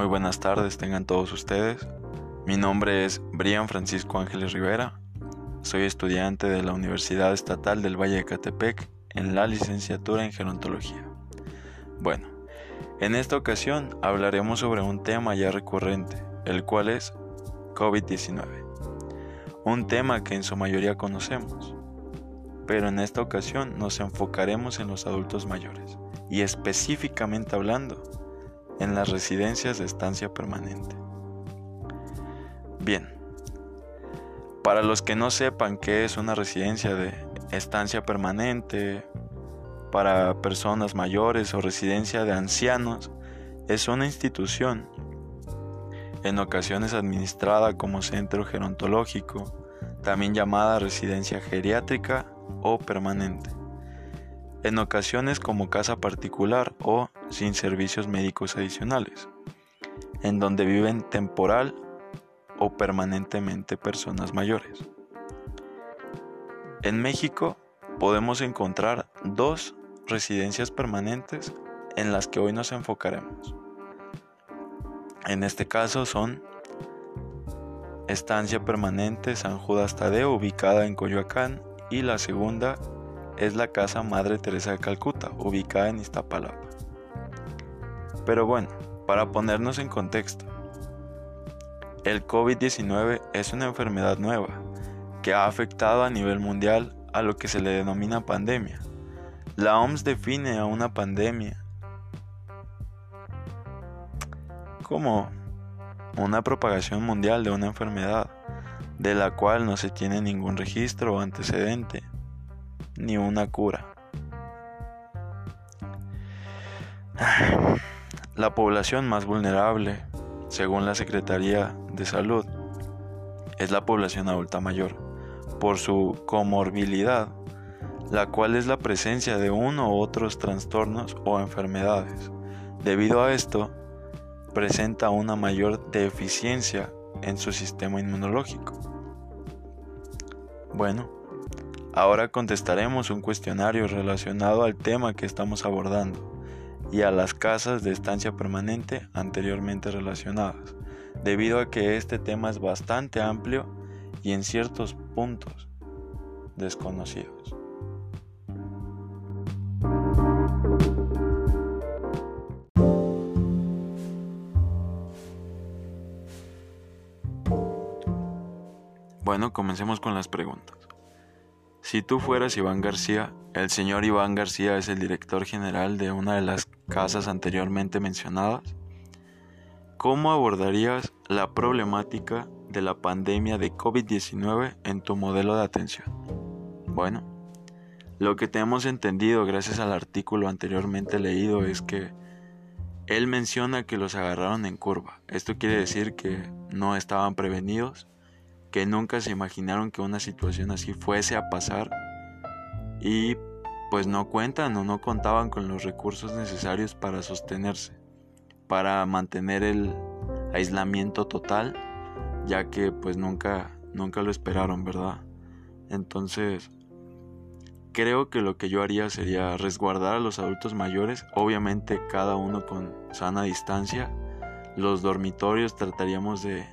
Muy buenas tardes tengan todos ustedes. Mi nombre es Brian Francisco Ángeles Rivera. Soy estudiante de la Universidad Estatal del Valle de Catepec en la licenciatura en gerontología. Bueno, en esta ocasión hablaremos sobre un tema ya recurrente, el cual es COVID-19. Un tema que en su mayoría conocemos, pero en esta ocasión nos enfocaremos en los adultos mayores y específicamente hablando en las residencias de estancia permanente. Bien, para los que no sepan qué es una residencia de estancia permanente, para personas mayores o residencia de ancianos, es una institución, en ocasiones administrada como centro gerontológico, también llamada residencia geriátrica o permanente, en ocasiones como casa particular o sin servicios médicos adicionales, en donde viven temporal o permanentemente personas mayores. En México podemos encontrar dos residencias permanentes en las que hoy nos enfocaremos. En este caso son Estancia Permanente San Judas Tadeo, ubicada en Coyoacán, y la segunda es la Casa Madre Teresa de Calcuta, ubicada en Iztapalapa. Pero bueno, para ponernos en contexto, el COVID-19 es una enfermedad nueva que ha afectado a nivel mundial a lo que se le denomina pandemia. La OMS define a una pandemia como una propagación mundial de una enfermedad de la cual no se tiene ningún registro o antecedente ni una cura. La población más vulnerable, según la Secretaría de Salud, es la población adulta mayor, por su comorbilidad, la cual es la presencia de uno u otros trastornos o enfermedades. Debido a esto, presenta una mayor deficiencia en su sistema inmunológico. Bueno, Ahora contestaremos un cuestionario relacionado al tema que estamos abordando y a las casas de estancia permanente anteriormente relacionadas, debido a que este tema es bastante amplio y en ciertos puntos desconocidos. Bueno, comencemos con las preguntas. Si tú fueras Iván García, el señor Iván García es el director general de una de las casas anteriormente mencionadas, ¿cómo abordarías la problemática de la pandemia de COVID-19 en tu modelo de atención? Bueno, lo que tenemos entendido gracias al artículo anteriormente leído es que él menciona que los agarraron en curva. Esto quiere decir que no estaban prevenidos que nunca se imaginaron que una situación así fuese a pasar y pues no cuentan o no contaban con los recursos necesarios para sostenerse, para mantener el aislamiento total, ya que pues nunca nunca lo esperaron, ¿verdad? Entonces, creo que lo que yo haría sería resguardar a los adultos mayores, obviamente cada uno con sana distancia. Los dormitorios trataríamos de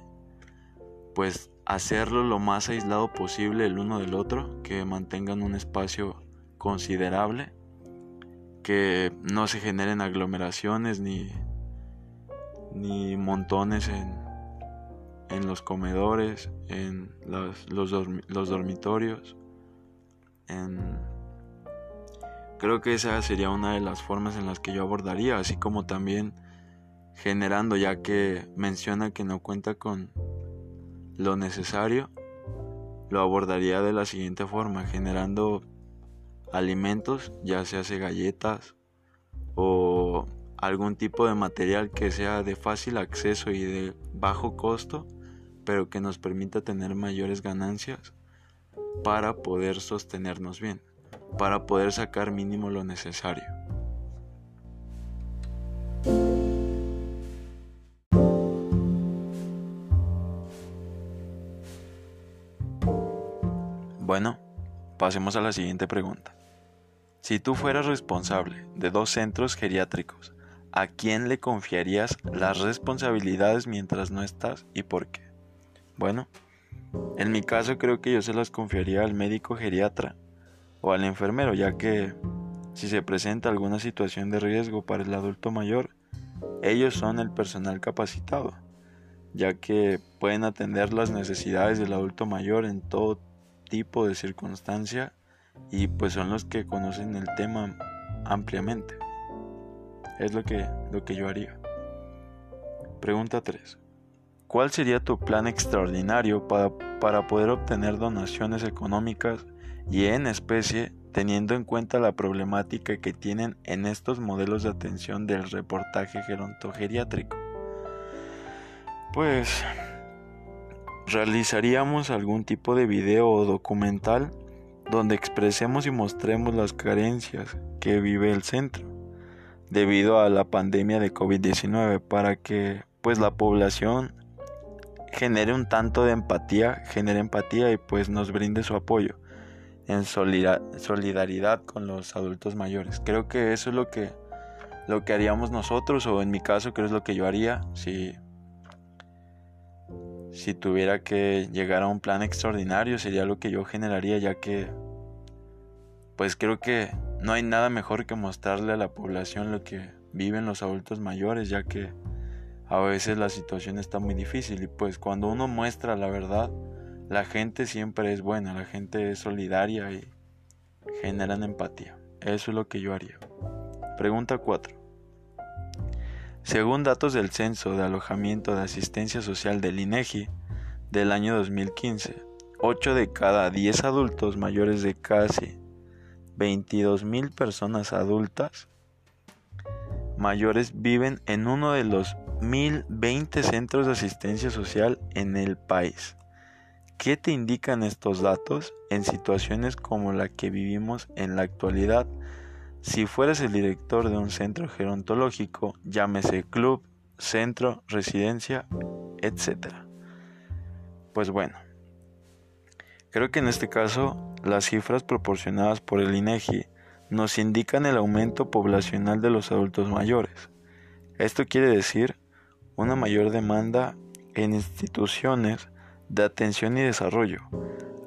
pues hacerlo lo más aislado posible el uno del otro, que mantengan un espacio considerable, que no se generen aglomeraciones ni, ni montones en, en los comedores, en los, los, dormitorios. creo que esa sería una de las formas en las que yo abordaría, así como también generando, ya que menciona que no cuenta con lo necesario, lo abordaría de la siguiente forma, generando alimentos, ya sea galletas o algún tipo de material que sea de fácil acceso y de bajo costo, pero que nos permita tener mayores ganancias para poder sostenernos bien, para poder sacar mínimo lo necesario. Bueno, pasemos a la siguiente pregunta. Si tú fueras responsable de dos centros geriátricos ¿a quién le confiarías las responsabilidades mientras no estás y por qué? Bueno, en mi caso creo que yo se las confiaría al médico geriatra o al enfermero, ya que si se presenta alguna situación de riesgo para el adulto mayor, ellos son el personal capacitado, ya que pueden atender las necesidades del adulto mayor en todo tipo de circunstancia y pues son los que conocen el tema ampliamente. Es lo que, lo que yo haría. Pregunta 3. ¿Cuál sería tu plan extraordinario para, para poder obtener donaciones económicas y en especie teniendo en cuenta la problemática que tienen en estos modelos de atención del reportaje gerontogeriátrico? Pues realizaríamos algún tipo de video o documental donde expresemos y mostremos las carencias que vive el centro debido a la pandemia de COVID-19 para que pues la población genere un tanto de empatía, genere empatía y pues nos brinde su apoyo en solidaridad con los adultos mayores. Creo que eso es lo que lo que haríamos nosotros o en mi caso creo es lo que yo haría si si tuviera que llegar a un plan extraordinario sería lo que yo generaría ya que pues creo que no hay nada mejor que mostrarle a la población lo que viven los adultos mayores, ya que a veces la situación está muy difícil y pues cuando uno muestra la verdad, la gente siempre es buena, la gente es solidaria y generan empatía. Eso es lo que yo haría. Pregunta 4. Según datos del Censo de Alojamiento de Asistencia Social del INEGI del año 2015, 8 de cada 10 adultos mayores de casi 22 mil personas adultas mayores viven en uno de los 1020 centros de asistencia social en el país. ¿Qué te indican estos datos en situaciones como la que vivimos en la actualidad? Si fueras el director de un centro gerontológico, llámese club, centro, residencia, etc. Pues bueno, creo que en este caso las cifras proporcionadas por el INEGI e nos indican el aumento poblacional de los adultos mayores. Esto quiere decir una mayor demanda en instituciones de atención y desarrollo,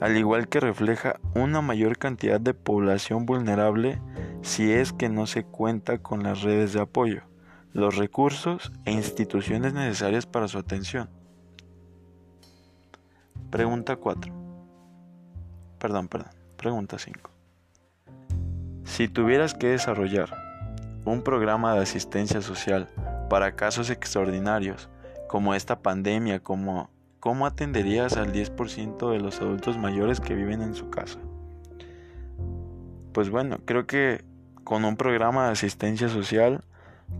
al igual que refleja una mayor cantidad de población vulnerable si es que no se cuenta con las redes de apoyo, los recursos e instituciones necesarias para su atención. Pregunta 4. Perdón, perdón. Pregunta 5. Si tuvieras que desarrollar un programa de asistencia social para casos extraordinarios como esta pandemia, ¿cómo atenderías al 10% de los adultos mayores que viven en su casa? Pues bueno, creo que con un programa de asistencia social,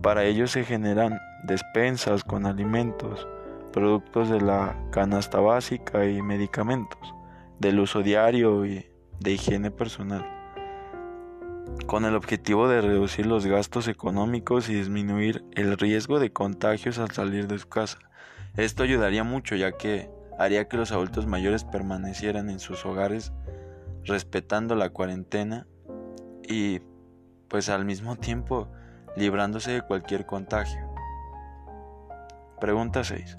para ellos se generan despensas con alimentos, productos de la canasta básica y medicamentos del uso diario y de higiene personal, con el objetivo de reducir los gastos económicos y disminuir el riesgo de contagios al salir de su casa. Esto ayudaría mucho ya que haría que los adultos mayores permanecieran en sus hogares respetando la cuarentena y pues al mismo tiempo librándose de cualquier contagio. Pregunta 6.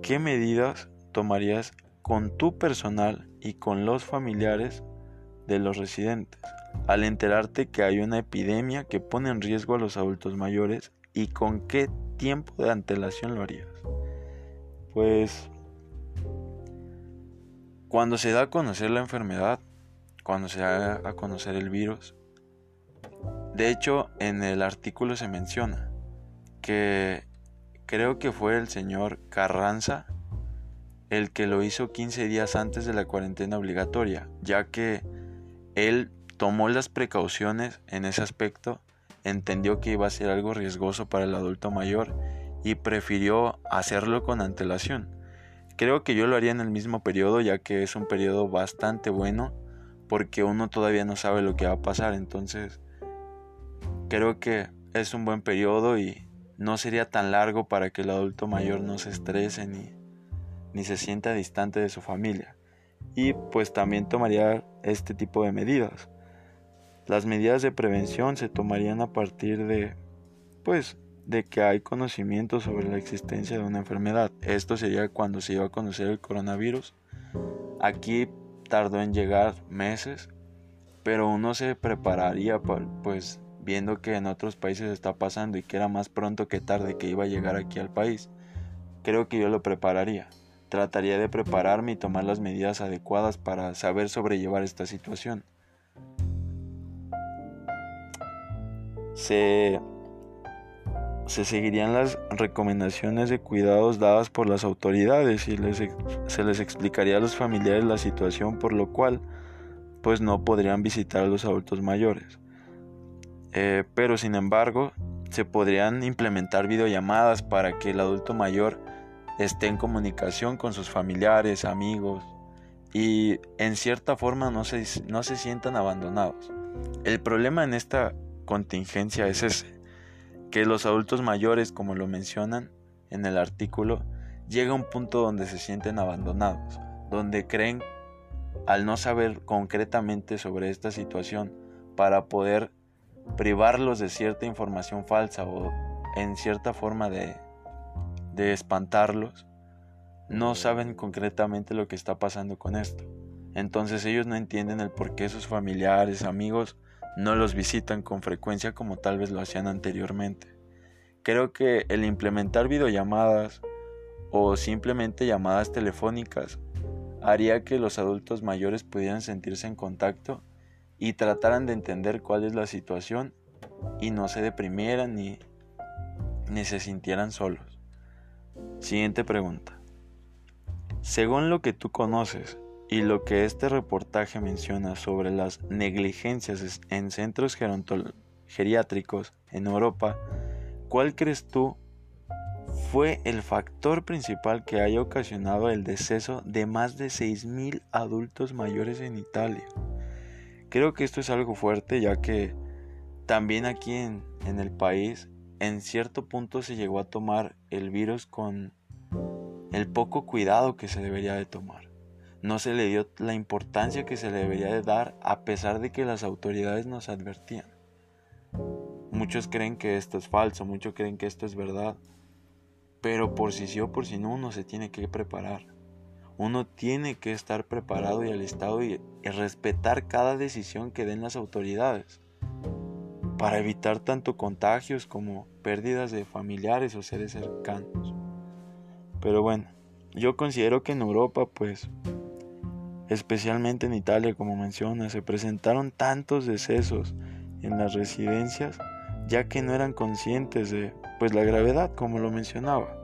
¿Qué medidas tomarías con tu personal y con los familiares de los residentes, al enterarte que hay una epidemia que pone en riesgo a los adultos mayores y con qué tiempo de antelación lo harías. Pues cuando se da a conocer la enfermedad, cuando se da a conocer el virus, de hecho en el artículo se menciona que creo que fue el señor Carranza el que lo hizo 15 días antes de la cuarentena obligatoria, ya que él tomó las precauciones en ese aspecto, entendió que iba a ser algo riesgoso para el adulto mayor y prefirió hacerlo con antelación. Creo que yo lo haría en el mismo periodo, ya que es un periodo bastante bueno, porque uno todavía no sabe lo que va a pasar, entonces creo que es un buen periodo y no sería tan largo para que el adulto mayor no se estrese ni ni se sienta distante de su familia. Y pues también tomaría este tipo de medidas. Las medidas de prevención se tomarían a partir de, pues, de que hay conocimiento sobre la existencia de una enfermedad. Esto sería cuando se iba a conocer el coronavirus. Aquí tardó en llegar meses, pero uno se prepararía, pues, viendo que en otros países está pasando y que era más pronto que tarde que iba a llegar aquí al país. Creo que yo lo prepararía. Trataría de prepararme y tomar las medidas adecuadas para saber sobrellevar esta situación. Se, se seguirían las recomendaciones de cuidados dadas por las autoridades y se les explicaría a los familiares la situación por lo cual pues no podrían visitar a los adultos mayores. Eh, pero sin embargo, se podrían implementar videollamadas para que el adulto mayor esté en comunicación con sus familiares, amigos y en cierta forma no se, no se sientan abandonados. El problema en esta contingencia es ese, que los adultos mayores, como lo mencionan en el artículo, llega a un punto donde se sienten abandonados, donde creen, al no saber concretamente sobre esta situación, para poder privarlos de cierta información falsa o en cierta forma de de espantarlos, no saben concretamente lo que está pasando con esto. Entonces ellos no entienden el por qué sus familiares, amigos, no los visitan con frecuencia como tal vez lo hacían anteriormente. Creo que el implementar videollamadas o simplemente llamadas telefónicas haría que los adultos mayores pudieran sentirse en contacto y trataran de entender cuál es la situación y no se deprimieran ni, ni se sintieran solos. Siguiente pregunta. Según lo que tú conoces y lo que este reportaje menciona sobre las negligencias en centros geriátricos en Europa, ¿cuál crees tú fue el factor principal que haya ocasionado el deceso de más de 6.000 adultos mayores en Italia? Creo que esto es algo fuerte ya que también aquí en, en el país en cierto punto se llegó a tomar el virus con el poco cuidado que se debería de tomar. No se le dio la importancia que se le debería de dar a pesar de que las autoridades nos advertían. Muchos creen que esto es falso, muchos creen que esto es verdad, pero por si sí o por si no uno se tiene que preparar. Uno tiene que estar preparado y alistado y, y respetar cada decisión que den las autoridades para evitar tanto contagios como pérdidas de familiares o seres cercanos. Pero bueno, yo considero que en Europa, pues, especialmente en Italia, como menciona, se presentaron tantos decesos en las residencias, ya que no eran conscientes de, pues, la gravedad, como lo mencionaba.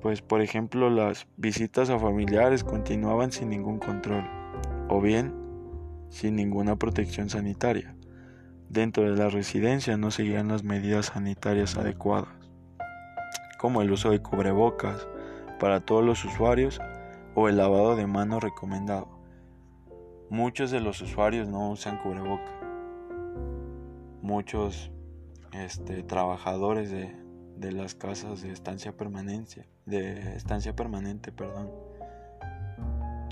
Pues, por ejemplo, las visitas a familiares continuaban sin ningún control, o bien sin ninguna protección sanitaria dentro de la residencia no seguían las medidas sanitarias adecuadas, como el uso de cubrebocas para todos los usuarios o el lavado de manos recomendado. Muchos de los usuarios no usan cubreboca. Muchos este, trabajadores de, de las casas de estancia permanencia, de estancia permanente, perdón,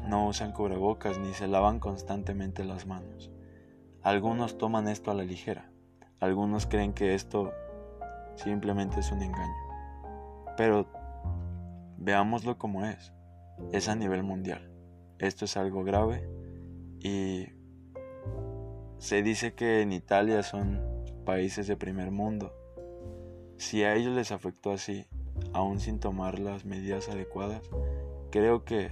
no usan cubrebocas ni se lavan constantemente las manos. Algunos toman esto a la ligera, algunos creen que esto simplemente es un engaño. Pero veámoslo como es, es a nivel mundial. Esto es algo grave y se dice que en Italia son países de primer mundo. Si a ellos les afectó así, aún sin tomar las medidas adecuadas, creo que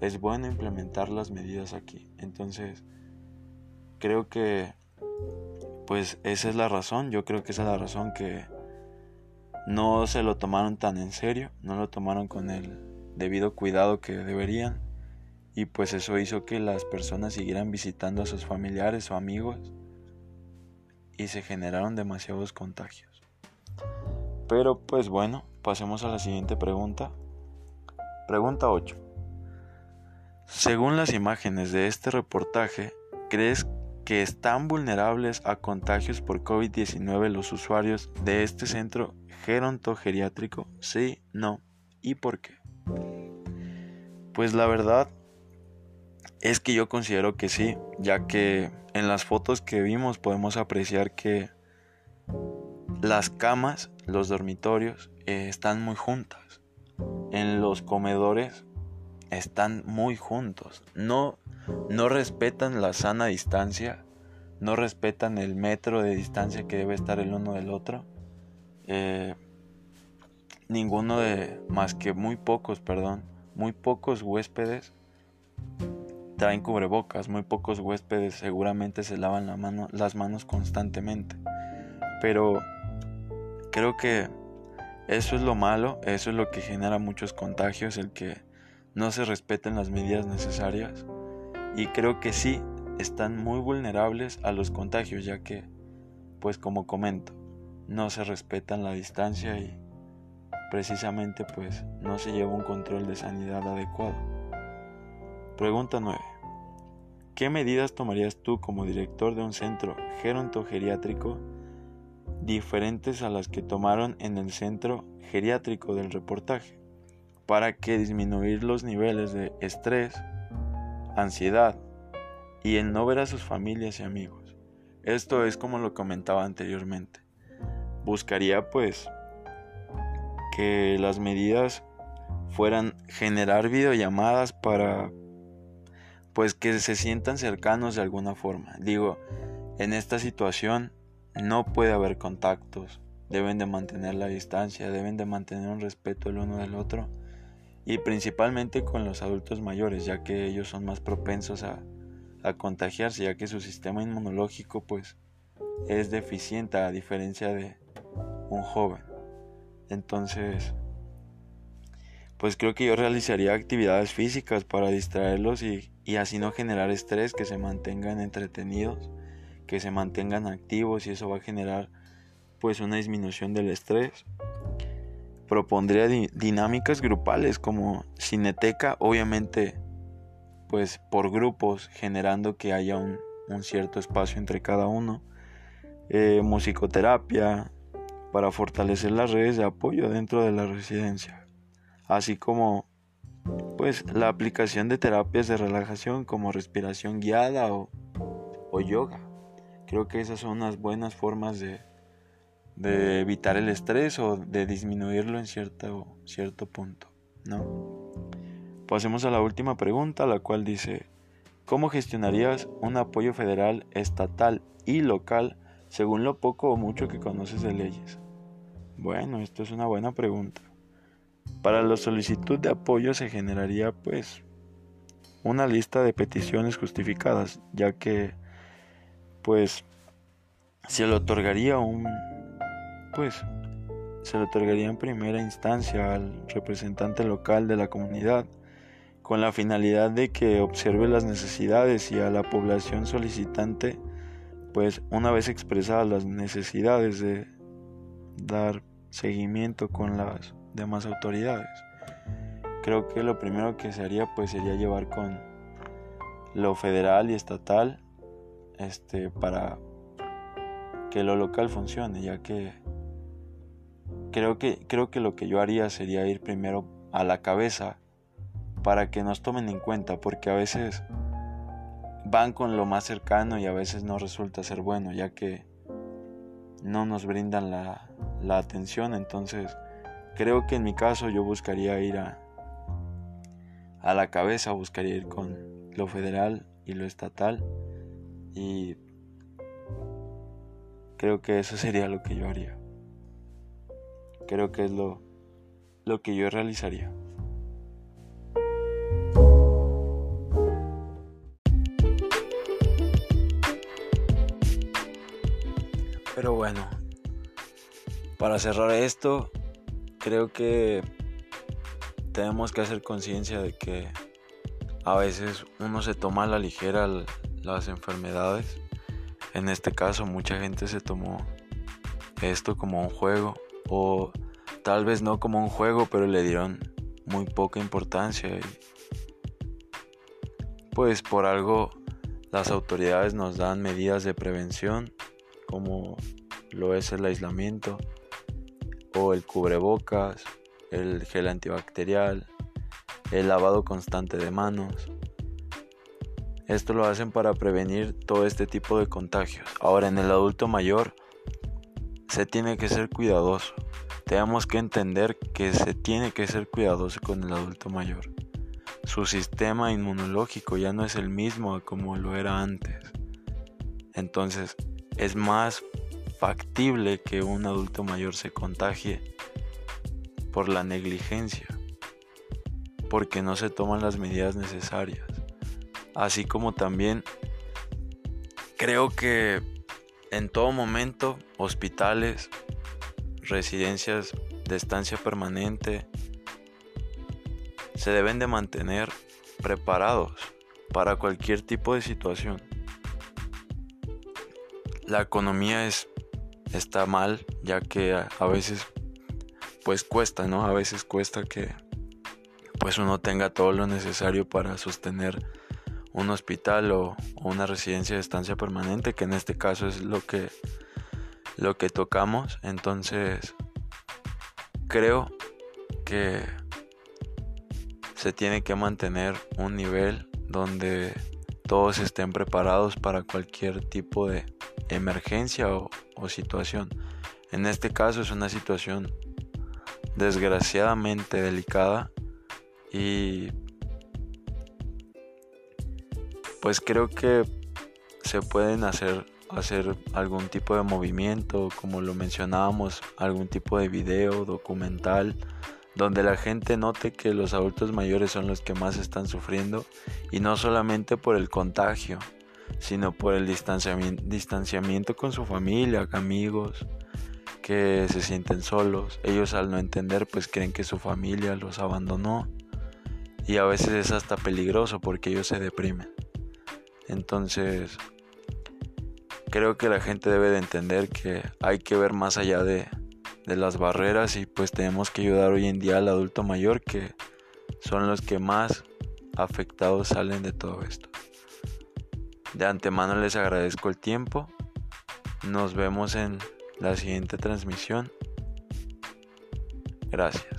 es bueno implementar las medidas aquí. Entonces, creo que pues esa es la razón, yo creo que esa es la razón que no se lo tomaron tan en serio, no lo tomaron con el debido cuidado que deberían y pues eso hizo que las personas siguieran visitando a sus familiares o amigos y se generaron demasiados contagios. Pero pues bueno, pasemos a la siguiente pregunta. Pregunta 8. Según las imágenes de este reportaje, ¿crees que están vulnerables a contagios por COVID-19 los usuarios de este centro gerontogeriátrico? Sí, no. ¿Y por qué? Pues la verdad es que yo considero que sí, ya que en las fotos que vimos podemos apreciar que las camas, los dormitorios, eh, están muy juntas. En los comedores están muy juntos. No, no respetan la sana distancia, no respetan el metro de distancia que debe estar el uno del otro. Eh, ninguno de, más que muy pocos, perdón, muy pocos huéspedes traen cubrebocas, muy pocos huéspedes seguramente se lavan las manos constantemente. Pero creo que eso es lo malo, eso es lo que genera muchos contagios, el que no se respeten las medidas necesarias. Y creo que sí, están muy vulnerables a los contagios, ya que, pues como comento, no se respetan la distancia y precisamente pues no se lleva un control de sanidad adecuado. Pregunta 9. ¿Qué medidas tomarías tú como director de un centro gerontogeriátrico diferentes a las que tomaron en el centro geriátrico del reportaje para que disminuir los niveles de estrés, ansiedad y el no ver a sus familias y amigos? Esto es como lo comentaba anteriormente. Buscaría pues que las medidas fueran generar videollamadas para pues que se sientan cercanos de alguna forma. Digo, en esta situación no puede haber contactos, deben de mantener la distancia, deben de mantener un respeto el uno del otro y principalmente con los adultos mayores, ya que ellos son más propensos a, a contagiarse, ya que su sistema inmunológico pues es deficiente a diferencia de un joven. Entonces, pues creo que yo realizaría actividades físicas para distraerlos y, así no generar estrés, que se mantengan entretenidos, que se mantengan activos y eso va a generar pues una disminución del estrés. Propondría dinámicas grupales como cineteca, obviamente pues por grupos, generando que haya un, cierto espacio entre cada uno. Eh, musicoterapia, para fortalecer las redes de apoyo dentro de la residencia, así como pues la aplicación de terapias de relajación como respiración guiada o, yoga. Creo que esas son unas buenas formas de, de evitar el estrés o de disminuirlo en cierto, cierto punto, ¿no? Pasemos a la última pregunta, la cual dice, ¿cómo gestionarías un apoyo federal, estatal y local según lo poco o mucho que conoces de leyes? Bueno, esto es una buena pregunta. Para la solicitud de apoyo se generaría pues una lista de peticiones justificadas, ya que pues se le otorgaría un pues se le otorgaría en primera instancia al representante local de la comunidad con la finalidad de que observe las necesidades y a la población solicitante pues una vez expresadas las necesidades de dar seguimiento con las demás autoridades. Creo que lo primero que se haría pues sería llevar con lo federal y estatal este para que lo local funcione, ya que creo que creo que lo que yo haría sería ir primero a la cabeza para que nos tomen en cuenta, porque a veces van con lo más cercano y a veces no resulta ser bueno, ya que no nos brindan la, la atención. Entonces, creo que en mi caso yo buscaría ir a, a la cabeza, buscaría ir con lo federal y lo estatal. Y creo que eso sería lo que yo haría. Creo que es lo, lo que yo realizaría. Pero bueno, para cerrar esto, creo que tenemos que hacer conciencia de que a veces uno se toma a la ligera las enfermedades. En este caso mucha gente se tomó esto como un juego o tal vez no como un juego, pero le dieron muy poca importancia y pues por algo las autoridades nos dan medidas de prevención como lo es el aislamiento o el cubrebocas, el gel antibacterial, el lavado constante de manos. Esto lo hacen para prevenir todo este tipo de contagios. Ahora en el adulto mayor se tiene que ser cuidadoso. Tenemos que entender que se tiene que ser cuidadoso con el adulto mayor. Su sistema inmunológico ya no es el mismo como lo era antes. Entonces es más factible que un adulto mayor se contagie por la negligencia, porque no se toman las medidas necesarias. Así como también creo que en todo momento hospitales, residencias de estancia permanente se deben de mantener preparados para cualquier tipo de situación. La economía es está mal, ya que a veces pues cuesta, ¿no? A veces cuesta que pues uno tenga todo lo necesario para sostener un hospital o, una residencia de estancia permanente, que en este caso es lo que lo que tocamos. Entonces, creo que se tiene que mantener un nivel donde todos estén preparados para cualquier tipo de emergencia o, situación. En este caso es una situación desgraciadamente delicada y pues creo que se pueden hacer hacer algún tipo de movimiento como lo mencionábamos algún tipo de video documental donde la gente note que los adultos mayores son los que más están sufriendo y no solamente por el contagio sino por el distanciamiento, con su familia amigos que se sienten solos. Ellos al no entender pues creen que su familia los abandonó y a veces es hasta peligroso porque ellos se deprimen. Entonces creo que la gente debe de entender que hay que ver más allá de, de las barreras y pues tenemos que ayudar hoy en día al adulto mayor que son los que más afectados salen de todo esto. De antemano les agradezco el tiempo. Nos vemos en la siguiente transmisión. Gracias.